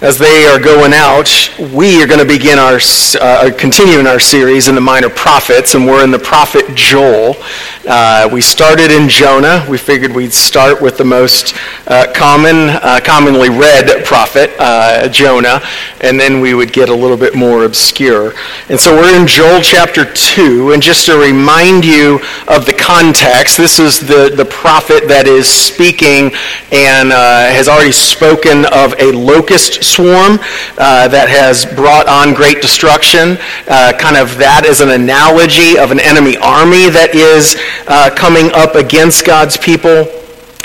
as they are going out, we are going to begin our, uh, continuing our series in the minor prophets, and we're in the prophet Joel. Uh, we started in Jonah. We figured we'd start with the most uh, common, uh, commonly read prophet, uh, Jonah, and then we would get a little bit more obscure. And so we're in Joel chapter 2, and just to remind you of the context, this is the, the prophet that is speaking and uh, has already spoken of a locust swarm uh, that has brought on great destruction. Uh, kind of that is an analogy of an enemy army that is uh, coming up against God's people.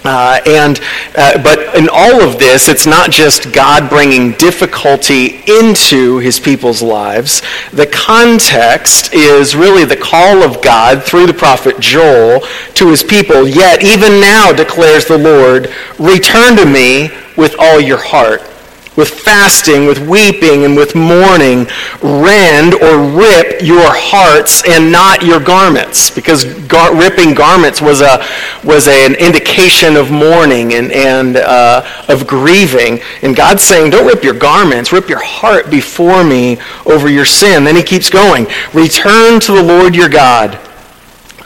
Uh, and uh, but in all of this, it's not just God bringing difficulty into His people's lives. The context is really the call of God through the prophet Joel to His people. Yet even now declares the Lord, "Return to me with all your heart." With fasting, with weeping, and with mourning, rend or rip your hearts and not your garments. Because gar- ripping garments was, a, was a, an indication of mourning and, and uh, of grieving. And God's saying, don't rip your garments, rip your heart before me over your sin. Then he keeps going. Return to the Lord your God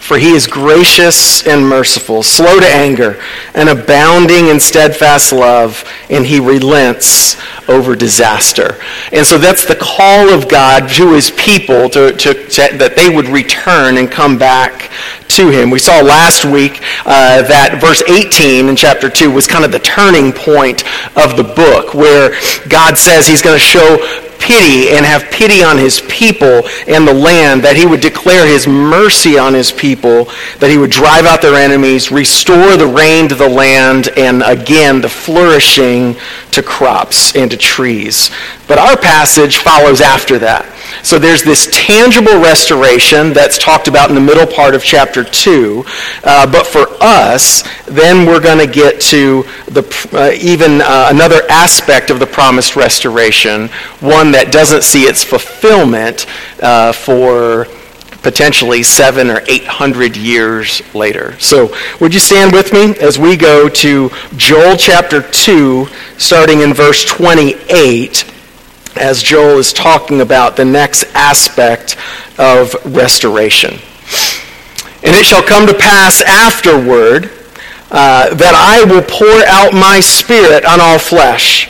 for he is gracious and merciful, slow to anger, and abounding in steadfast love, and he relents over disaster. And so that's the call of God to his people to, to, to that they would return and come back to him. We saw last week uh, that verse 18 in chapter 2 was kind of the turning point of the book where God says he's going to show pity and have pity on his people and the land, that he would declare his mercy on his people, that he would drive out their enemies, restore the rain to the land, and again, the flourishing to crops and to trees. But our passage follows after that. So there's this tangible restoration that's talked about in the middle part of chapter 2. Uh, but for us, then we're going to get to the, uh, even uh, another aspect of the promised restoration, one that doesn't see its fulfillment uh, for potentially seven or eight hundred years later. So would you stand with me as we go to Joel chapter 2, starting in verse 28 as Joel is talking about the next aspect of restoration. And it shall come to pass afterward uh, that I will pour out my spirit on all flesh.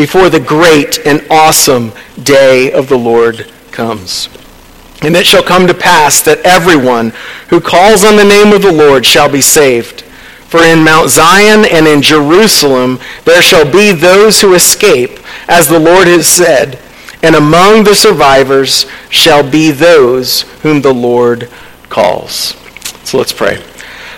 before the great and awesome day of the Lord comes. And it shall come to pass that everyone who calls on the name of the Lord shall be saved. For in Mount Zion and in Jerusalem there shall be those who escape, as the Lord has said and among the survivors shall be those whom the Lord calls. So let's pray.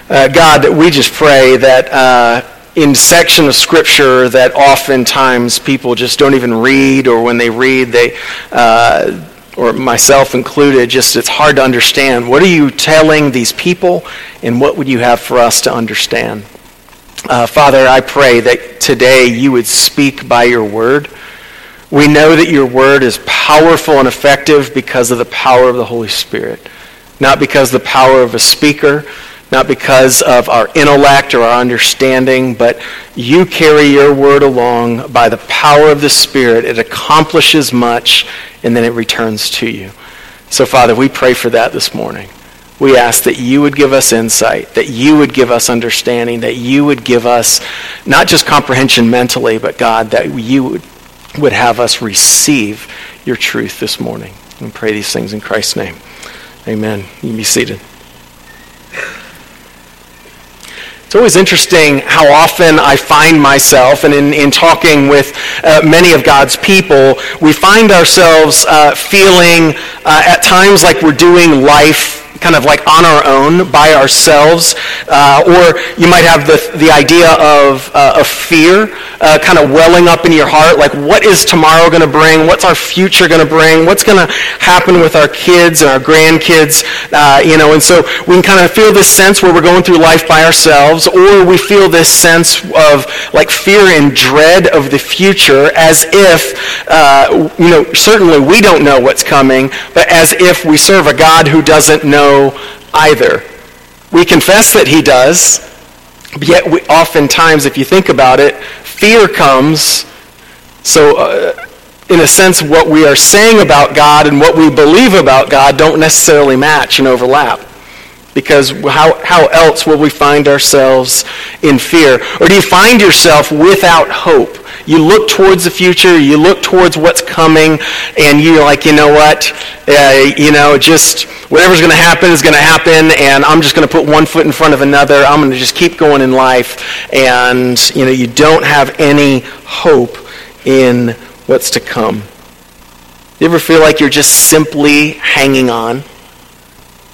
Uh, God, we just pray that uh, in section of Scripture that oftentimes people just don't even read, or when they read, they, uh, or myself included, just it's hard to understand. What are you telling these people, and what would you have for us to understand? Uh, Father, I pray that today you would speak by your word. We know that your word is powerful and effective because of the power of the Holy Spirit, not because the power of a speaker, not because of our intellect or our understanding, but you carry your word along by the power of the Spirit. It accomplishes much, and then it returns to you. So, Father, we pray for that this morning. We ask that you would give us insight, that you would give us understanding, that you would give us not just comprehension mentally, but God, that you would would have us receive your truth this morning. And pray these things in Christ's name. Amen. You be seated. It's always interesting how often I find myself, and in, in talking with uh, many of God's people, we find ourselves uh, feeling uh, at times like we're doing life kind of like on our own, by ourselves. Uh, or you might have the, the idea of, uh, of fear uh, kind of welling up in your heart, like what is tomorrow going to bring? What's our future going to bring? What's going to happen with our kids and our grandkids? Uh, you know, and so we can kind of feel this sense where we're going through life by ourselves, or we feel this sense of like fear and dread of the future as if, uh, you know, certainly we don't know what's coming, but as if we serve a God who doesn't know either. We confess that he does, yet we, oftentimes, if you think about it, fear comes. So, uh, in a sense, what we are saying about God and what we believe about God don't necessarily match and overlap. Because how, how else will we find ourselves in fear? Or do you find yourself without hope? You look towards the future, you look towards what's coming, and you're like, you know what? Uh, you know, just whatever's going to happen is going to happen, and I'm just going to put one foot in front of another. I'm going to just keep going in life, and you know, you don't have any hope in what's to come. You ever feel like you're just simply hanging on?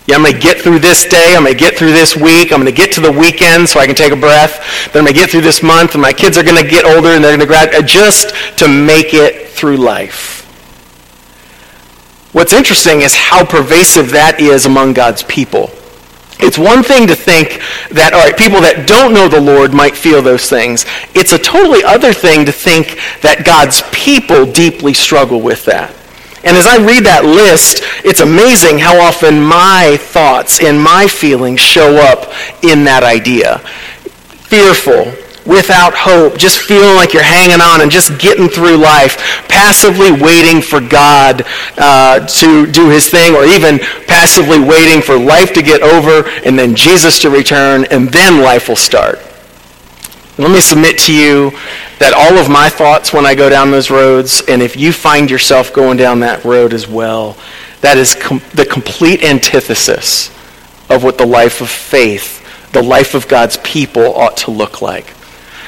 Yeah, I'm going to get through this day. I'm going to get through this week. I'm going to get to the weekend so I can take a breath. Then I'm going to get through this month, and my kids are going to get older, and they're going to grad uh, just to make it through life. What's interesting is how pervasive that is among God's people. It's one thing to think that, all right, people that don't know the Lord might feel those things. It's a totally other thing to think that God's people deeply struggle with that. And as I read that list, it's amazing how often my thoughts and my feelings show up in that idea. Fearful, without hope, just feeling like you're hanging on and just getting through life, passively waiting for God uh, to do his thing, or even passively waiting for life to get over and then Jesus to return, and then life will start. Let me submit to you that all of my thoughts when I go down those roads, and if you find yourself going down that road as well, that is com- the complete antithesis of what the life of faith, the life of God's people ought to look like.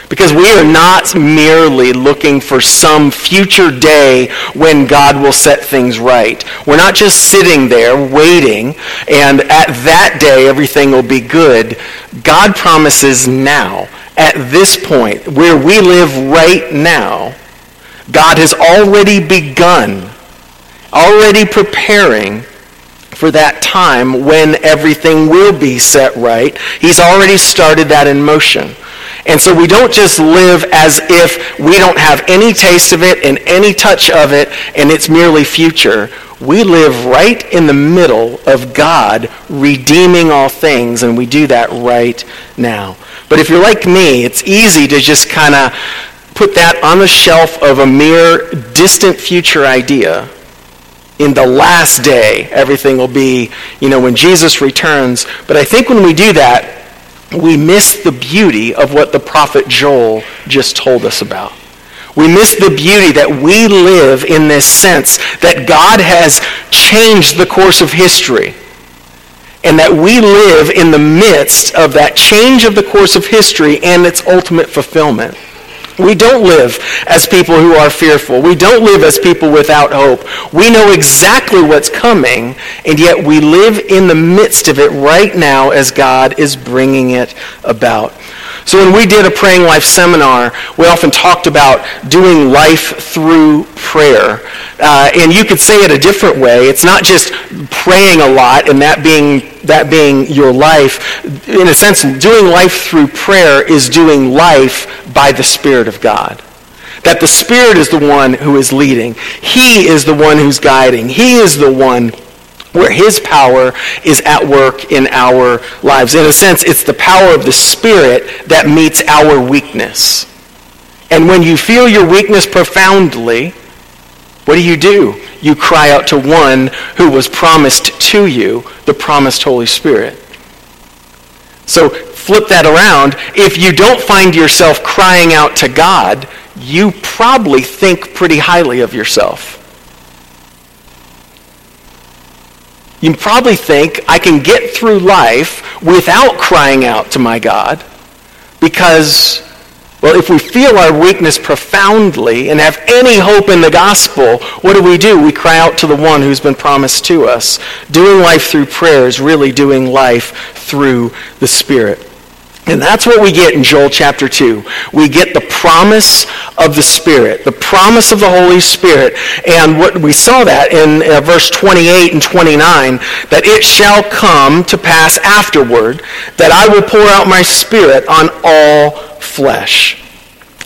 Because we are not merely looking for some future day when God will set things right. We're not just sitting there waiting and at that day everything will be good. God promises now at this point, where we live right now, God has already begun, already preparing for that time when everything will be set right. He's already started that in motion. And so we don't just live as if we don't have any taste of it and any touch of it and it's merely future. We live right in the middle of God redeeming all things, and we do that right now. But if you're like me, it's easy to just kind of put that on the shelf of a mere distant future idea. In the last day, everything will be, you know, when Jesus returns. But I think when we do that, we miss the beauty of what the prophet Joel just told us about. We miss the beauty that we live in this sense that God has changed the course of history and that we live in the midst of that change of the course of history and its ultimate fulfillment. We don't live as people who are fearful. We don't live as people without hope. We know exactly what's coming, and yet we live in the midst of it right now as God is bringing it about. So when we did a Praying Life seminar, we often talked about doing life through prayer. Uh, and you could say it a different way. It's not just praying a lot and that being, that being your life. In a sense, doing life through prayer is doing life by the Spirit of God. That the Spirit is the one who is leading. He is the one who's guiding. He is the one where his power is at work in our lives. In a sense, it's the power of the Spirit that meets our weakness. And when you feel your weakness profoundly, what do you do? You cry out to one who was promised to you, the promised Holy Spirit. So flip that around. If you don't find yourself crying out to God, you probably think pretty highly of yourself. You probably think I can get through life without crying out to my God because Well, if we feel our weakness profoundly and have any hope in the gospel, what do we do? We cry out to the one who's been promised to us. Doing life through prayer is really doing life through the Spirit. And that's what we get in Joel chapter 2. We get the promise of the Spirit, the promise of the Holy Spirit. And what we saw that in uh, verse 28 and 29, that it shall come to pass afterward that I will pour out my Spirit on all flesh.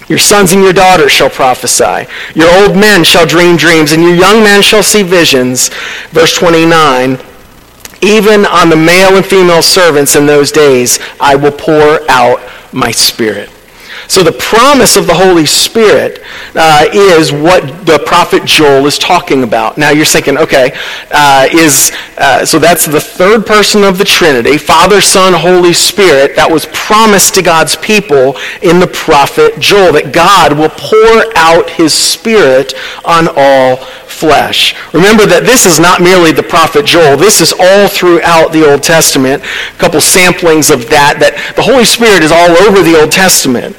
Your sons and your daughters shall prophesy. Your old men shall dream dreams, and your young men shall see visions. Verse 29 even on the male and female servants in those days, I will pour out my spirit. So the promise of the Holy Spirit uh, is what the prophet Joel is talking about. Now you're thinking, okay, uh, is uh, so that's the third person of the Trinity, Father, Son, Holy Spirit. That was promised to God's people in the prophet Joel that God will pour out His Spirit on all flesh. Remember that this is not merely the prophet Joel. This is all throughout the Old Testament. A couple samplings of that, that the Holy Spirit is all over the Old Testament.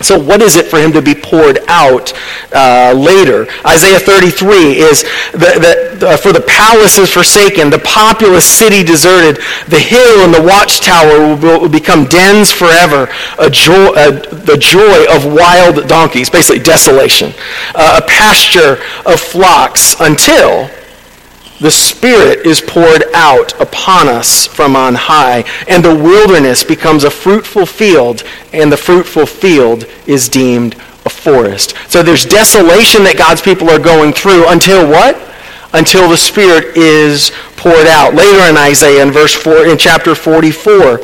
So what is it for him to be poured out uh, later? Isaiah 33 is the, the, for the palace is forsaken, the populous city deserted, the hill and the watchtower will, will become dens forever, a joy, the joy of wild donkeys, basically desolation, uh, a pasture of flocks until the Spirit is poured out upon us from on high, and the wilderness becomes a fruitful field, and the fruitful field is deemed a forest. So there's desolation that God's people are going through until what? Until the Spirit is poured out. Later in Isaiah, in verse 4, in chapter 44,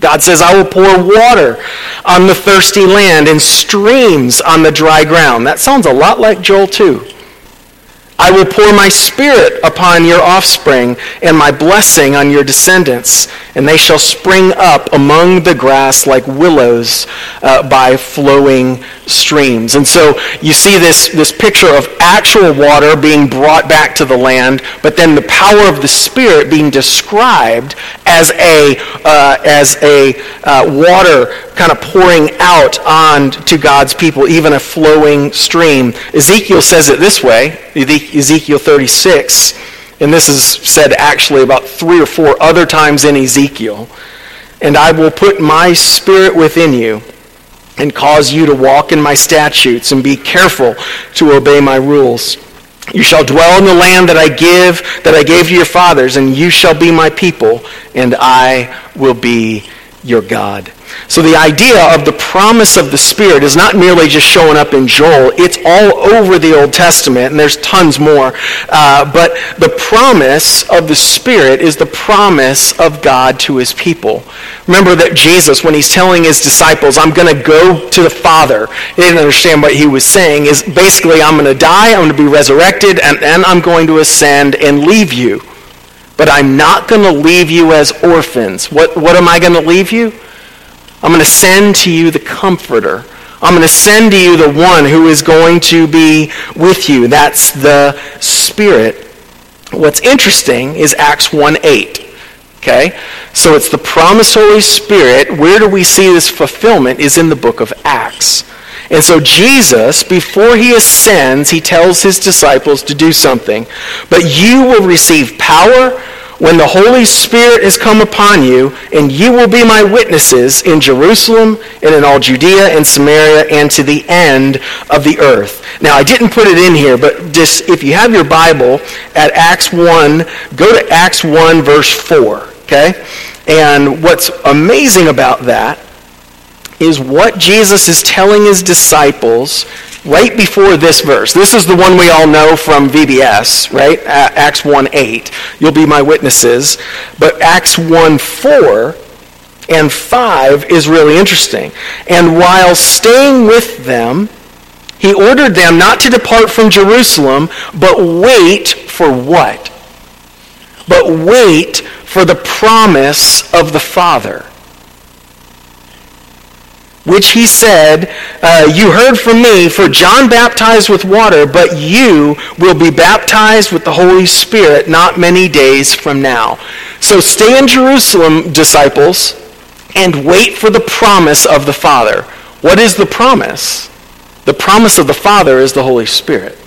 God says, I will pour water on the thirsty land and streams on the dry ground. That sounds a lot like Joel 2. I will pour my spirit upon your offspring and my blessing on your descendants, and they shall spring up among the grass like willows uh, by flowing streams. And so you see this, this picture of actual water being brought back to the land, but then the power of the Spirit being described as a, uh, as a uh, water kind of pouring out on to God's people, even a flowing stream. Ezekiel says it this way, Ezekiel 36, and this is said actually about three or four other times in Ezekiel. And I will put my spirit within you and cause you to walk in my statutes and be careful to obey my rules. You shall dwell in the land that I give, that I gave to your fathers, and you shall be my people, and I will be your God. So the idea of the promise of the Spirit is not merely just showing up in Joel. It's all over the Old Testament, and there's tons more. Uh, but the promise of the Spirit is the promise of God to his people. Remember that Jesus, when he's telling his disciples, I'm going to go to the Father, he didn't understand what he was saying, is basically, I'm going to die, I'm going to be resurrected, and then I'm going to ascend and leave you. But I'm not going to leave you as orphans. What, what am I going to leave you? I'm going to send to you the Comforter. I'm going to send to you the one who is going to be with you. That's the Spirit. What's interesting is Acts 1.8. Okay? So it's the promised Holy Spirit. Where do we see this fulfillment is in the book of Acts. And so Jesus, before he ascends, he tells his disciples to do something. But you will receive power when the Holy Spirit has come upon you, and you will be my witnesses in Jerusalem and in all Judea and Samaria and to the end of the earth. Now, I didn't put it in here, but just if you have your Bible at Acts 1, go to Acts 1, verse 4, okay? And what's amazing about that is what Jesus is telling his disciples right before this verse. This is the one we all know from VBS, right? Acts 1 8. You'll be my witnesses. But Acts 1 4 and 5 is really interesting. And while staying with them, he ordered them not to depart from Jerusalem, but wait for what? But wait for the promise of the Father which he said, uh, You heard from me, for John baptized with water, but you will be baptized with the Holy Spirit not many days from now. So stay in Jerusalem, disciples, and wait for the promise of the Father. What is the promise? The promise of the Father is the Holy Spirit.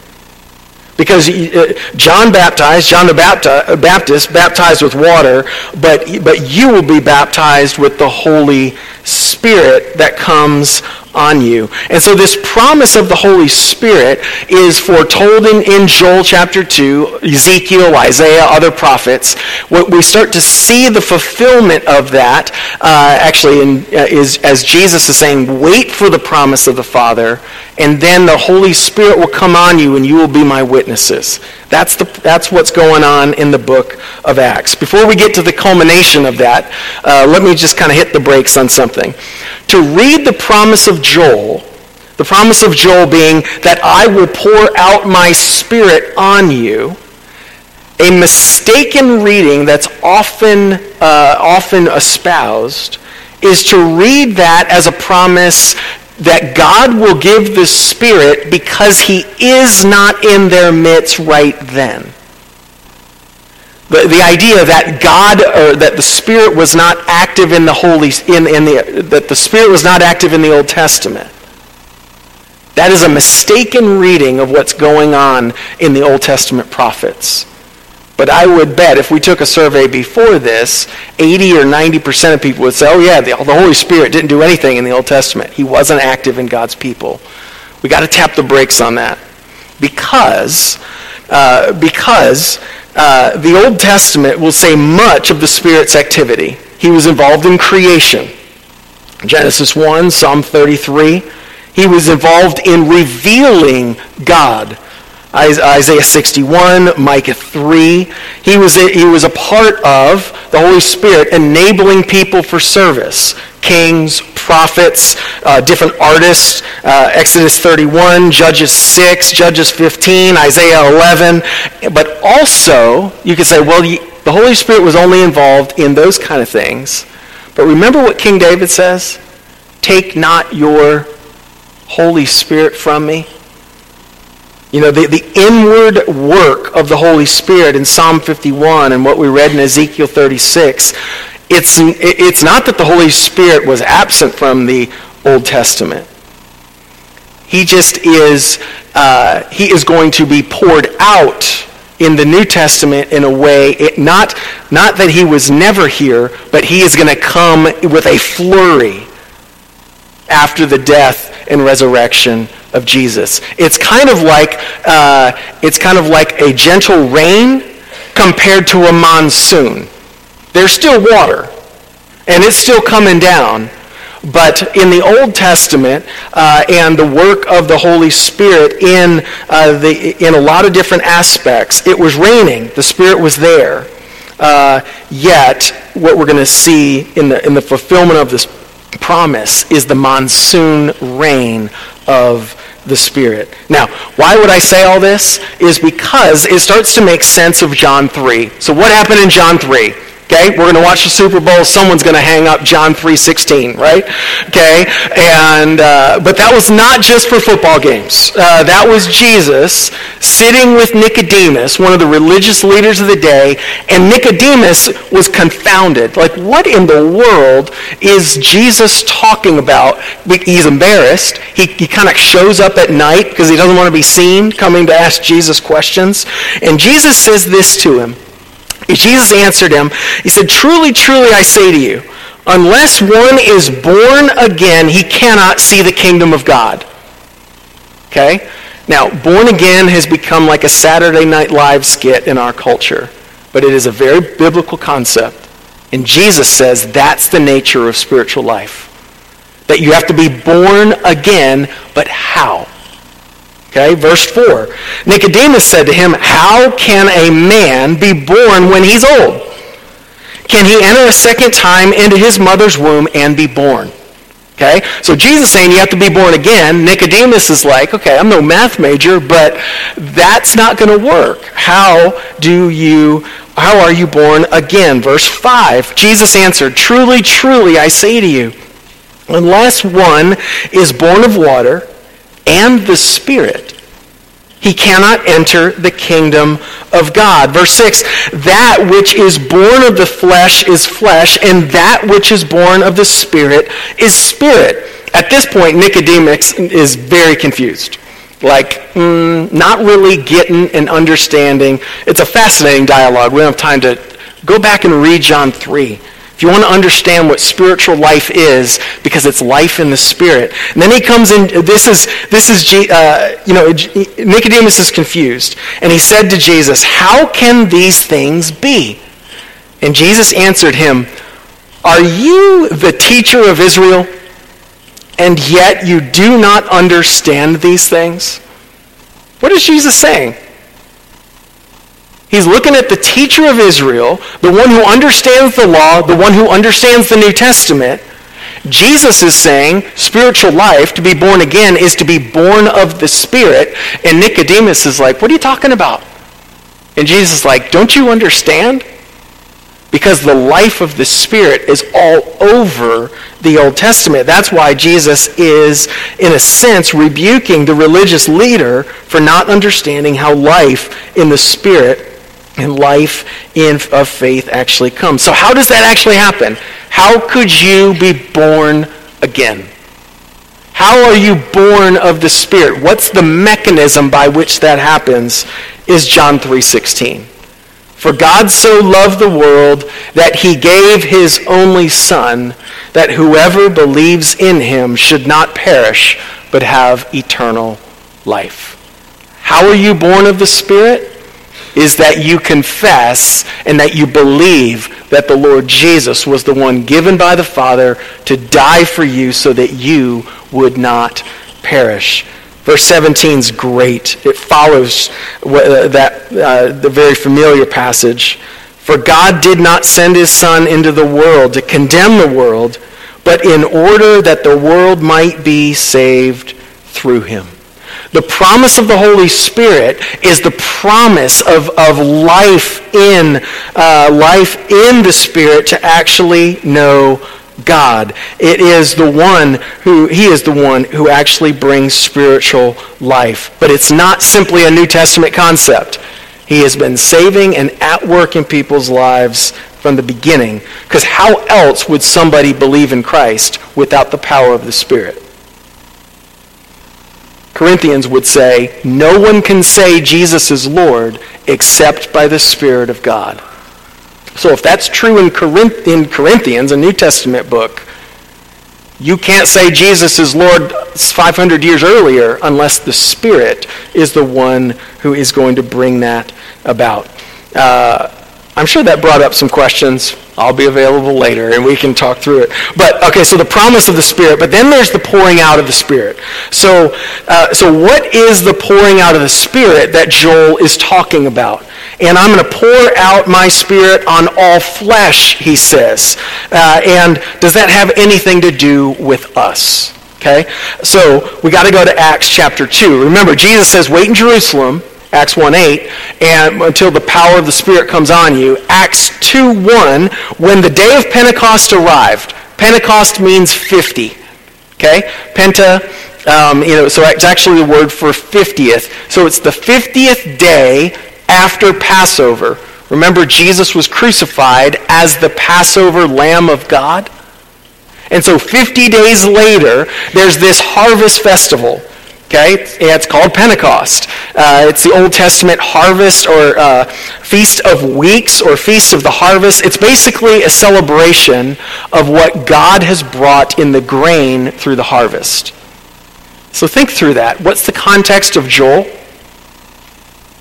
Because uh, John baptized, John the Baptist baptized with water, but, but you will be baptized with the Holy Spirit that comes on you. And so this promise of the Holy Spirit is foretold in, in Joel chapter 2, Ezekiel, Isaiah, other prophets. What we start to see the fulfillment of that, uh, actually, in, uh, is as Jesus is saying, wait for the promise of the Father, and then the Holy Spirit will come on you, and you will be my witnesses. That's, the, that's what's going on in the book of Acts. Before we get to the culmination of that, uh, let me just kind of hit the brakes on something to read the promise of Joel, the promise of Joel being that I will pour out my spirit on you, a mistaken reading that's often, uh, often espoused is to read that as a promise that God will give the Spirit because he is not in their midst right then. The, the idea that God, or that the Spirit was not active in the Holy, in, in the, that the Spirit was not active in the Old Testament. That is a mistaken reading of what's going on in the Old Testament prophets. But I would bet if we took a survey before this, 80 or 90% of people would say, oh yeah, the, the Holy Spirit didn't do anything in the Old Testament. He wasn't active in God's people. We got to tap the brakes on that. Because, uh, because uh, the Old Testament will say much of the Spirit's activity. He was involved in creation. Genesis 1, Psalm 33. He was involved in revealing God. Isaiah 61, Micah 3. He was, a, he was a part of the Holy Spirit enabling people for service. Kings, prophets, uh, different artists, uh, Exodus 31, Judges 6, Judges 15, Isaiah 11. But also, you could say, well, the Holy Spirit was only involved in those kind of things. But remember what King David says? Take not your Holy Spirit from me. You know, the, the inward work of the Holy Spirit in Psalm 51 and what we read in Ezekiel 36, it's, it's not that the Holy Spirit was absent from the Old Testament. He just is, uh, he is going to be poured out in the New Testament in a way, it, not, not that he was never here, but he is going to come with a flurry after the death and resurrection of Jesus. It's kind of like uh, it's kind of like a gentle rain compared to a monsoon. There's still water, and it's still coming down. But in the Old Testament uh, and the work of the Holy Spirit in, uh, the, in a lot of different aspects, it was raining. The Spirit was there. Uh, yet, what we're going to see in the, in the fulfillment of this promise is the monsoon rain of the Spirit. Now, why would I say all this? Is because it starts to make sense of John 3. So what happened in John 3? Okay, we're going to watch the Super Bowl. Someone's going to hang up John 3.16, right? Okay, and uh, but that was not just for football games. Uh, that was Jesus sitting with Nicodemus, one of the religious leaders of the day, and Nicodemus was confounded. Like, what in the world is Jesus talking about? He's embarrassed. He, he kind of shows up at night because he doesn't want to be seen coming to ask Jesus questions. And Jesus says this to him. Jesus answered him, he said, Truly, truly, I say to you, unless one is born again, he cannot see the kingdom of God. Okay? Now, born again has become like a Saturday Night Live skit in our culture, but it is a very biblical concept. And Jesus says that's the nature of spiritual life. That you have to be born again, but how? Okay, verse 4. Nicodemus said to him, How can a man be born when he's old? Can he enter a second time into his mother's womb and be born? Okay, so Jesus saying you have to be born again. Nicodemus is like, okay, I'm no math major, but that's not going to work. How do you, how are you born again? Verse 5, Jesus answered, Truly, truly, I say to you, unless one is born of water and the Spirit, he cannot enter the kingdom of God. Verse 6, that which is born of the flesh is flesh, and that which is born of the Spirit is spirit. At this point, Nicodemus is very confused. Like, mm, not really getting and understanding. It's a fascinating dialogue. We don't have time to go back and read John 3. If you want to understand what spiritual life is, because it's life in the spirit. And then he comes in, this is, this is uh, you know, Nicodemus is confused. And he said to Jesus, how can these things be? And Jesus answered him, are you the teacher of Israel? And yet you do not understand these things? What is Jesus saying? He's looking at the teacher of Israel, the one who understands the law, the one who understands the New Testament. Jesus is saying spiritual life, to be born again, is to be born of the Spirit. And Nicodemus is like, what are you talking about? And Jesus is like, don't you understand? Because the life of the Spirit is all over the Old Testament. That's why Jesus is, in a sense, rebuking the religious leader for not understanding how life in the Spirit and life in, of faith actually comes. So how does that actually happen? How could you be born again? How are you born of the Spirit? What's the mechanism by which that happens is John 3.16. For God so loved the world that he gave his only Son, that whoever believes in him should not perish, but have eternal life. How are you born of the Spirit? Is that you confess and that you believe that the Lord Jesus was the one given by the Father to die for you so that you would not perish. Verse 17 is great. It follows uh, that uh, the very familiar passage. For God did not send his Son into the world to condemn the world, but in order that the world might be saved through him. The promise of the Holy Spirit is the promise of, of life in uh, life in the Spirit to actually know God. It is the one who he is the one who actually brings spiritual life. But it's not simply a New Testament concept. He has been saving and at work in people's lives from the beginning. Because how else would somebody believe in Christ without the power of the Spirit? Corinthians would say, no one can say Jesus is Lord except by the Spirit of God. So if that's true in, Corinth- in Corinthians, a New Testament book, you can't say Jesus is Lord 500 years earlier unless the Spirit is the one who is going to bring that about. Uh, I'm sure that brought up some questions. I'll be available later and we can talk through it. But, okay, so the promise of the Spirit, but then there's the pouring out of the Spirit. So, uh, so what is the pouring out of the Spirit that Joel is talking about? And I'm going to pour out my Spirit on all flesh, he says. Uh, and does that have anything to do with us? Okay? So we got to go to Acts chapter 2. Remember, Jesus says, wait in Jerusalem Acts 1.8, and until the power of the Spirit comes on you. Acts 2.1, when the day of Pentecost arrived. Pentecost means 50. Okay? Penta, um, you know, so it's actually the word for 50th. So it's the 50th day after Passover. Remember, Jesus was crucified as the Passover Lamb of God? And so 50 days later, there's this harvest festival. Okay, it's called Pentecost. Uh, it's the Old Testament harvest or uh, feast of weeks or feast of the harvest. It's basically a celebration of what God has brought in the grain through the harvest. So think through that. What's the context of Joel?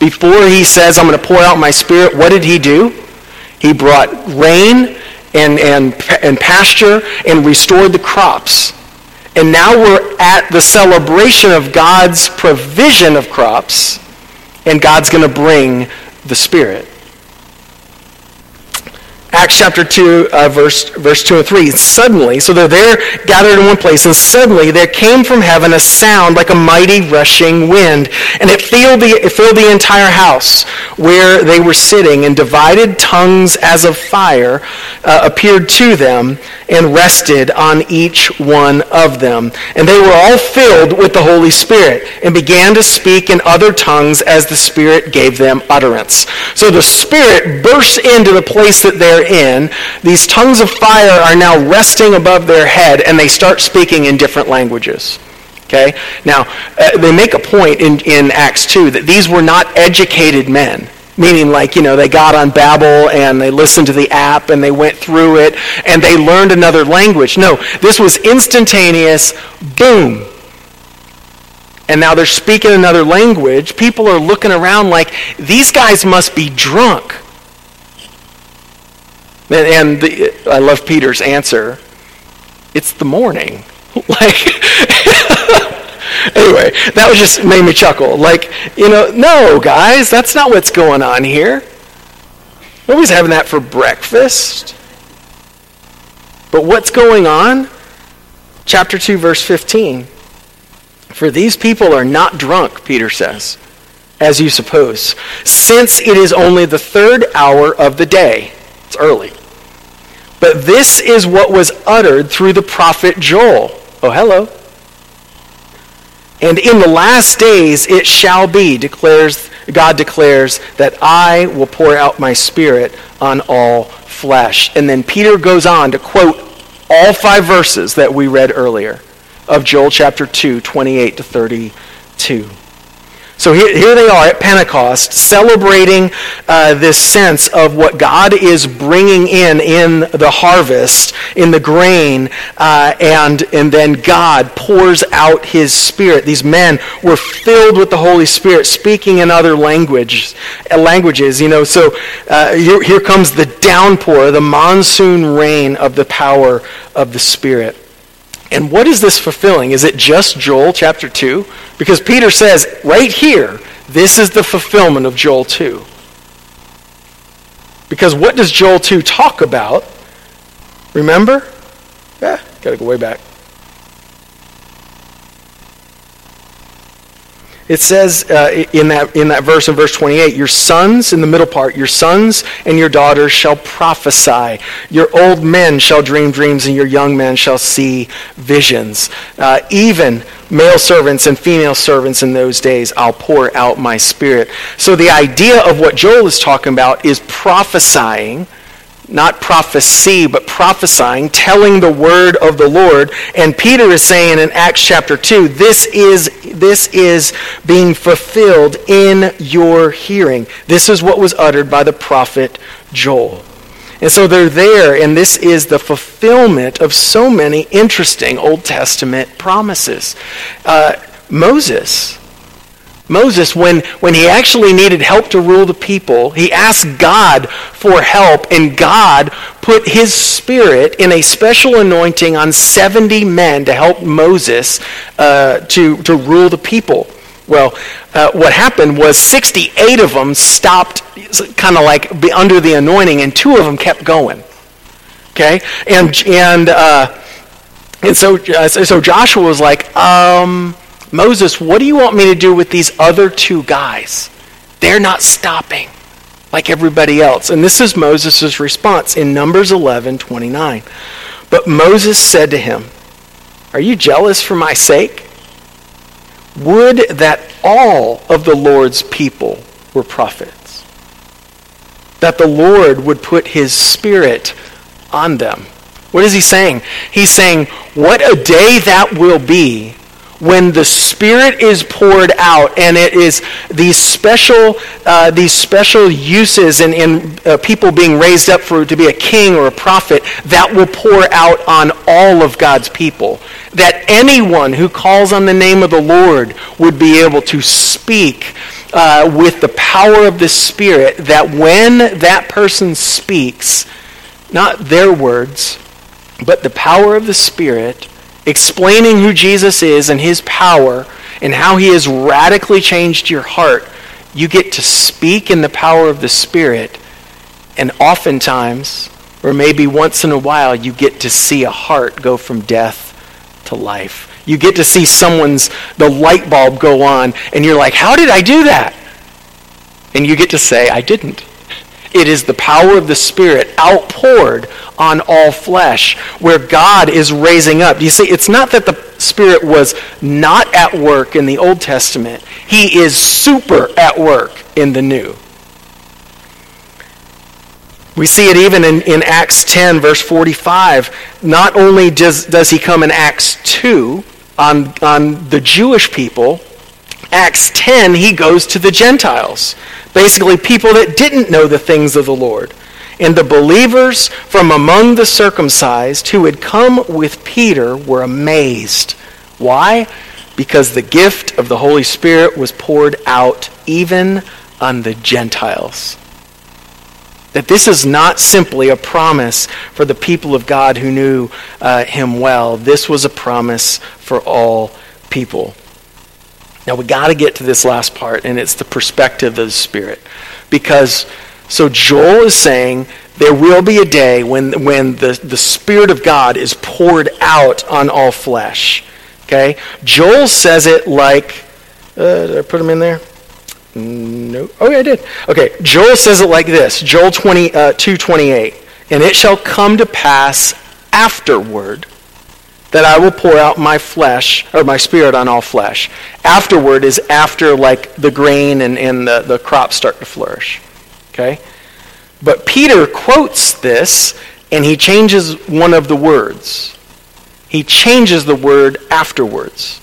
Before he says, I'm going to pour out my spirit, what did he do? He brought rain and, and, and pasture and restored the crops. And now we're at the celebration of God's provision of crops, and God's going to bring the Spirit. Acts chapter 2, uh, verse, verse 2 and 3. Suddenly, so they're there gathered in one place, and suddenly there came from heaven a sound like a mighty rushing wind, and it filled the, it filled the entire house where they were sitting, and divided tongues as of fire uh, appeared to them and rested on each one of them. And they were all filled with the Holy Spirit and began to speak in other tongues as the Spirit gave them utterance. So the Spirit bursts into the place that they're in, these tongues of fire are now resting above their head, and they start speaking in different languages. Okay? Now, uh, they make a point in, in Acts 2 that these were not educated men. Meaning, like, you know, they got on Babbel and they listened to the app and they went through it and they learned another language. No, this was instantaneous, boom. And now they're speaking another language. People are looking around like, these guys must be drunk. And, the, I love Peter's answer. It's the morning. like, anyway, that was just made me chuckle. Like, you know, no, guys, that's not what's going on here. Nobody's having that for breakfast. But what's going on? Chapter 2, verse 15. For these people are not drunk, Peter says, as you suppose, since it is only the third hour of the day. It's early. But this is what was uttered through the prophet Joel. Oh, hello. And in the last days it shall be, declares God declares, that I will pour out my spirit on all flesh. And then Peter goes on to quote all five verses that we read earlier of Joel chapter 2, 28 to 32. So here, here they are at Pentecost celebrating uh, this sense of what God is bringing in in the harvest, in the grain, uh, and, and then God pours out his Spirit. These men were filled with the Holy Spirit, speaking in other language, uh, languages. You know, so uh, here, here comes the downpour, the monsoon rain of the power of the Spirit. And what is this fulfilling? Is it just Joel chapter 2? Because Peter says right here, this is the fulfillment of Joel 2. Because what does Joel 2 talk about? Remember? Yeah, got to go way back. It says uh, in, that, in that verse, in verse 28, your sons, in the middle part, your sons and your daughters shall prophesy. Your old men shall dream dreams, and your young men shall see visions. Uh, even male servants and female servants in those days, I'll pour out my spirit. So the idea of what Joel is talking about is prophesying not prophecy, but prophesying, telling the word of the Lord. And Peter is saying in Acts chapter 2, this is, this is being fulfilled in your hearing. This is what was uttered by the prophet Joel. And so they're there, and this is the fulfillment of so many interesting Old Testament promises. Uh, Moses Moses, when, when he actually needed help to rule the people, he asked God for help, and God put his spirit in a special anointing on 70 men to help Moses uh, to, to rule the people. Well, uh, what happened was 68 of them stopped kind of like under the anointing, and two of them kept going. Okay? And, and, uh, and so, uh, so Joshua was like, um, Moses, what do you want me to do with these other two guys? They're not stopping like everybody else. And this is Moses' response in Numbers 11 29. But Moses said to him, Are you jealous for my sake? Would that all of the Lord's people were prophets, that the Lord would put his spirit on them. What is he saying? He's saying, What a day that will be when the Spirit is poured out and it is these special, uh, these special uses and, uh, people being raised up for to be a king or a prophet, that will pour out on all of God's people. That anyone who calls on the name of the Lord would be able to speak uh, with the power of the Spirit, that when that person speaks, not their words, but the power of the Spirit, explaining who Jesus is and his power and how he has radically changed your heart, you get to speak in the power of the Spirit. And oftentimes, or maybe once in a while, you get to see a heart go from death to life. You get to see someone's, the light bulb go on, and you're like, how did I do that? And you get to say, I didn't. It is the power of the Spirit outpoured on all flesh where God is raising up. You see, it's not that the Spirit was not at work in the Old Testament, He is super at work in the New. We see it even in, in Acts 10, verse 45. Not only does, does he come in Acts 2 on, on the Jewish people, Acts 10, he goes to the Gentiles. Basically, people that didn't know the things of the Lord. And the believers from among the circumcised who had come with Peter were amazed. Why? Because the gift of the Holy Spirit was poured out even on the Gentiles. That this is not simply a promise for the people of God who knew uh, him well. This was a promise for all people. Now we got to get to this last part, and it's the perspective of the Spirit. Because, so Joel is saying there will be a day when, when the, the Spirit of God is poured out on all flesh. Okay? Joel says it like, uh, did I put him in there? No. Oh, yeah, I did. Okay, Joel says it like this Joel 20, uh, 2.28. And it shall come to pass afterward that I will pour out my flesh, or my spirit on all flesh. Afterward is after, like, the grain and, and the, the crops start to flourish. Okay? But Peter quotes this, and he changes one of the words. He changes the word afterwards.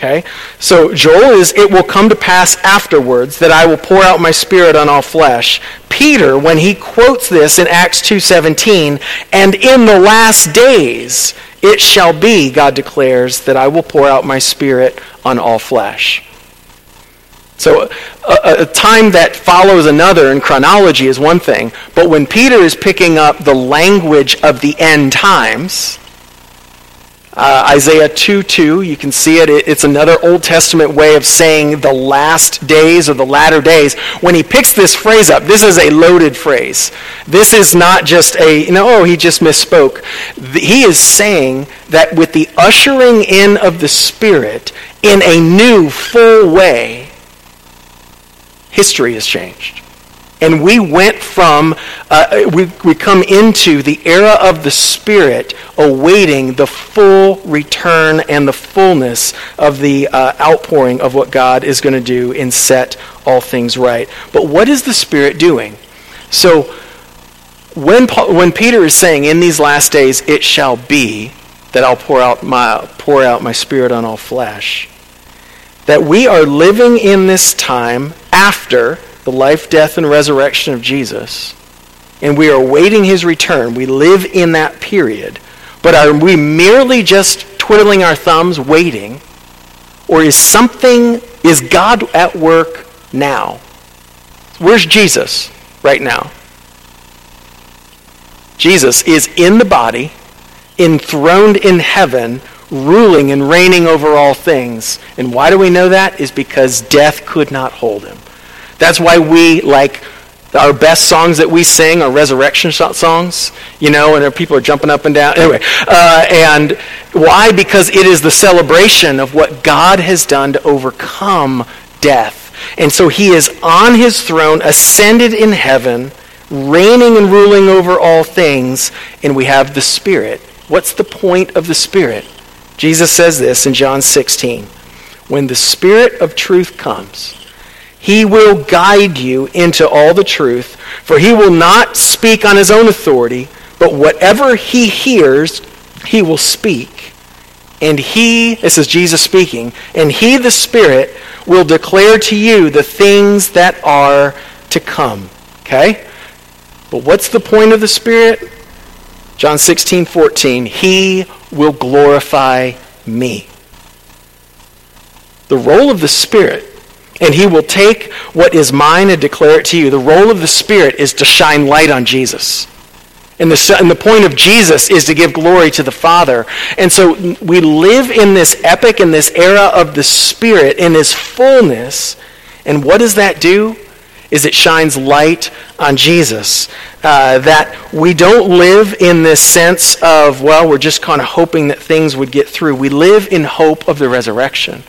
Okay? So Joel is, it will come to pass afterwards that I will pour out my spirit on all flesh. Peter, when he quotes this in Acts 2.17, and in the last days it shall be, God declares, that I will pour out my spirit on all flesh. So a, a, time that follows another in chronology is one thing, but when Peter is picking up the language of the end times, uh, Isaiah 2 2, you can see it. It's another Old Testament way of saying the last days or the latter days. When he picks this phrase up, this is a loaded phrase. This is not just a, you know, oh, he just misspoke. He is saying that with the ushering in of the Spirit in a new, full way, history has changed. And we went from, uh, we, we come into the era of the Spirit, awaiting the full return and the fullness of the uh, outpouring of what God is going to do and set all things right. But what is the Spirit doing? So, when, Paul, when Peter is saying, in these last days it shall be that I'll pour out my, pour out my Spirit on all flesh, that we are living in this time after the life, death, and resurrection of Jesus, and we are awaiting his return, we live in that period, but are we merely just twiddling our thumbs waiting? Or is something, is God at work now? Where's Jesus right now? Jesus is in the body, enthroned in heaven, ruling and reigning over all things. And why do we know that? Is because death could not hold him. That's why we like our best songs that we sing are resurrection songs, you know, and people are jumping up and down. Anyway, uh, and why? Because it is the celebration of what God has done to overcome death. And so he is on his throne, ascended in heaven, reigning and ruling over all things, and we have the Spirit. What's the point of the Spirit? Jesus says this in John 16. When the Spirit of truth comes, he will guide you into all the truth, for he will not speak on his own authority, but whatever he hears, he will speak. And he, this is Jesus speaking, and he, the Spirit, will declare to you the things that are to come. Okay? But what's the point of the Spirit? John 16, 14. He will glorify me. The role of the Spirit and he will take what is mine and declare it to you. The role of the Spirit is to shine light on Jesus. And the, and the point of Jesus is to give glory to the Father. And so we live in this epic, in this era of the Spirit, in His fullness. And what does that do? Is it shines light on Jesus. Uh, that we don't live in this sense of, well, we're just kind of hoping that things would get through. We live in hope of the resurrection.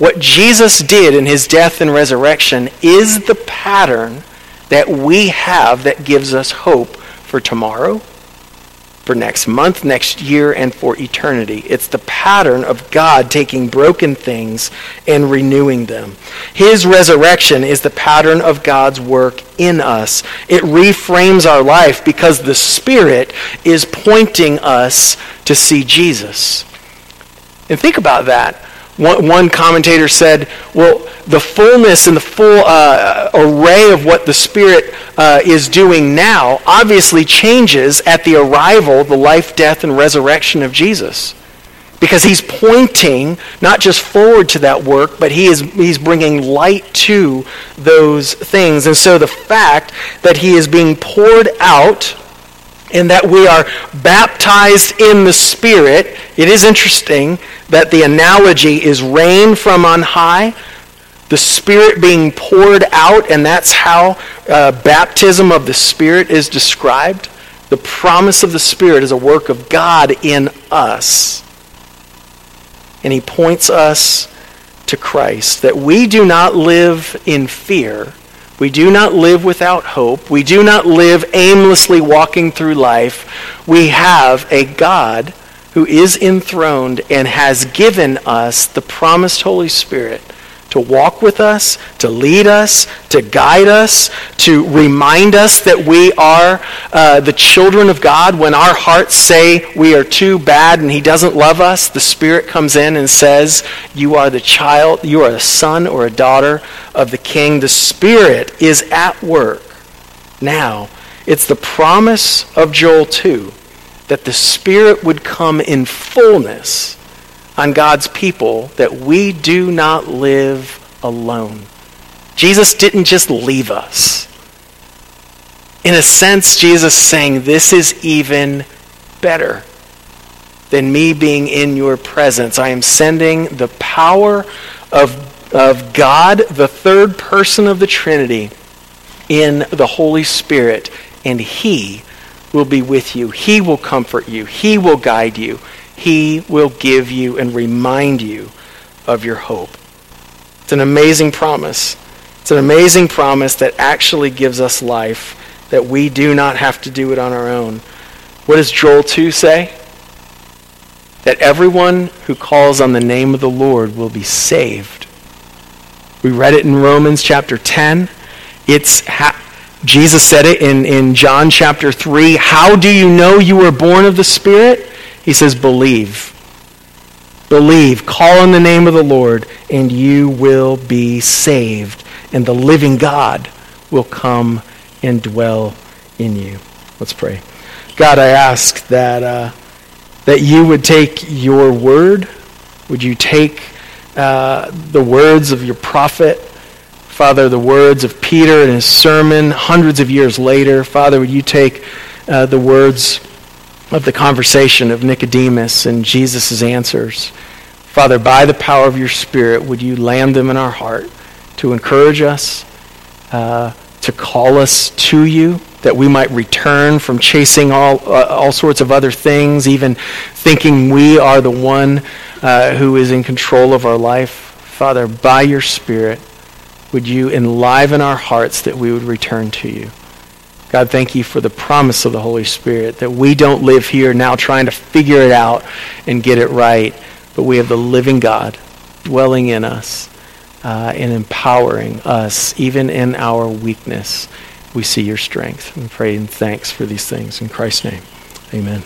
What Jesus did in his death and resurrection is the pattern that we have that gives us hope for tomorrow, for next month, next year, and for eternity. It's the pattern of God taking broken things and renewing them. His resurrection is the pattern of God's work in us. It reframes our life because the Spirit is pointing us to see Jesus. And think about that. One, one commentator said, well, the fullness and the full uh, array of what the Spirit uh, is doing now obviously changes at the arrival, the life, death, and resurrection of Jesus. Because he's pointing not just forward to that work, but he is, he's bringing light to those things. And so the fact that he is being poured out in that we are baptized in the Spirit. It is interesting that the analogy is rain from on high, the Spirit being poured out, and that's how uh, baptism of the Spirit is described. The promise of the Spirit is a work of God in us. And He points us to Christ, that we do not live in fear we do not live without hope. We do not live aimlessly walking through life. We have a God who is enthroned and has given us the promised Holy Spirit to walk with us, to lead us, to guide us, to remind us that we are uh, the children of God. When our hearts say we are too bad and He doesn't love us, the Spirit comes in and says, You are the child, you are a son or a daughter of the King. The Spirit is at work now. It's the promise of Joel 2 that the Spirit would come in fullness on God's people that we do not live alone. Jesus didn't just leave us. In a sense, Jesus saying, This is even better than me being in your presence. I am sending the power of, of God, the third person of the Trinity, in the Holy Spirit, and He will be with you. He will comfort you. He will guide you. He will give you and remind you of your hope. It's an amazing promise. It's an amazing promise that actually gives us life, that we do not have to do it on our own. What does Joel 2 say? That everyone who calls on the name of the Lord will be saved. We read it in Romans chapter 10. It's ha- Jesus said it in, in John chapter 3. How do you know you were born of the Spirit? He says, believe. Believe. Call on the name of the Lord, and you will be saved. And the living God will come and dwell in you. Let's pray. God, I ask that, uh, that you would take your word. Would you take uh, the words of your prophet? Father, the words of Peter in his sermon hundreds of years later. Father, would you take uh, the words of the conversation of Nicodemus and Jesus' answers. Father, by the power of your Spirit, would you land them in our heart to encourage us, uh, to call us to you, that we might return from chasing all, uh, all sorts of other things, even thinking we are the one uh, who is in control of our life. Father, by your Spirit, would you enliven our hearts that we would return to you? God, thank you for the promise of the Holy Spirit that we don't live here now trying to figure it out and get it right, but we have the living God dwelling in us uh, and empowering us, even in our weakness. We see your strength. We pray and thanks for these things. In Christ's name, amen.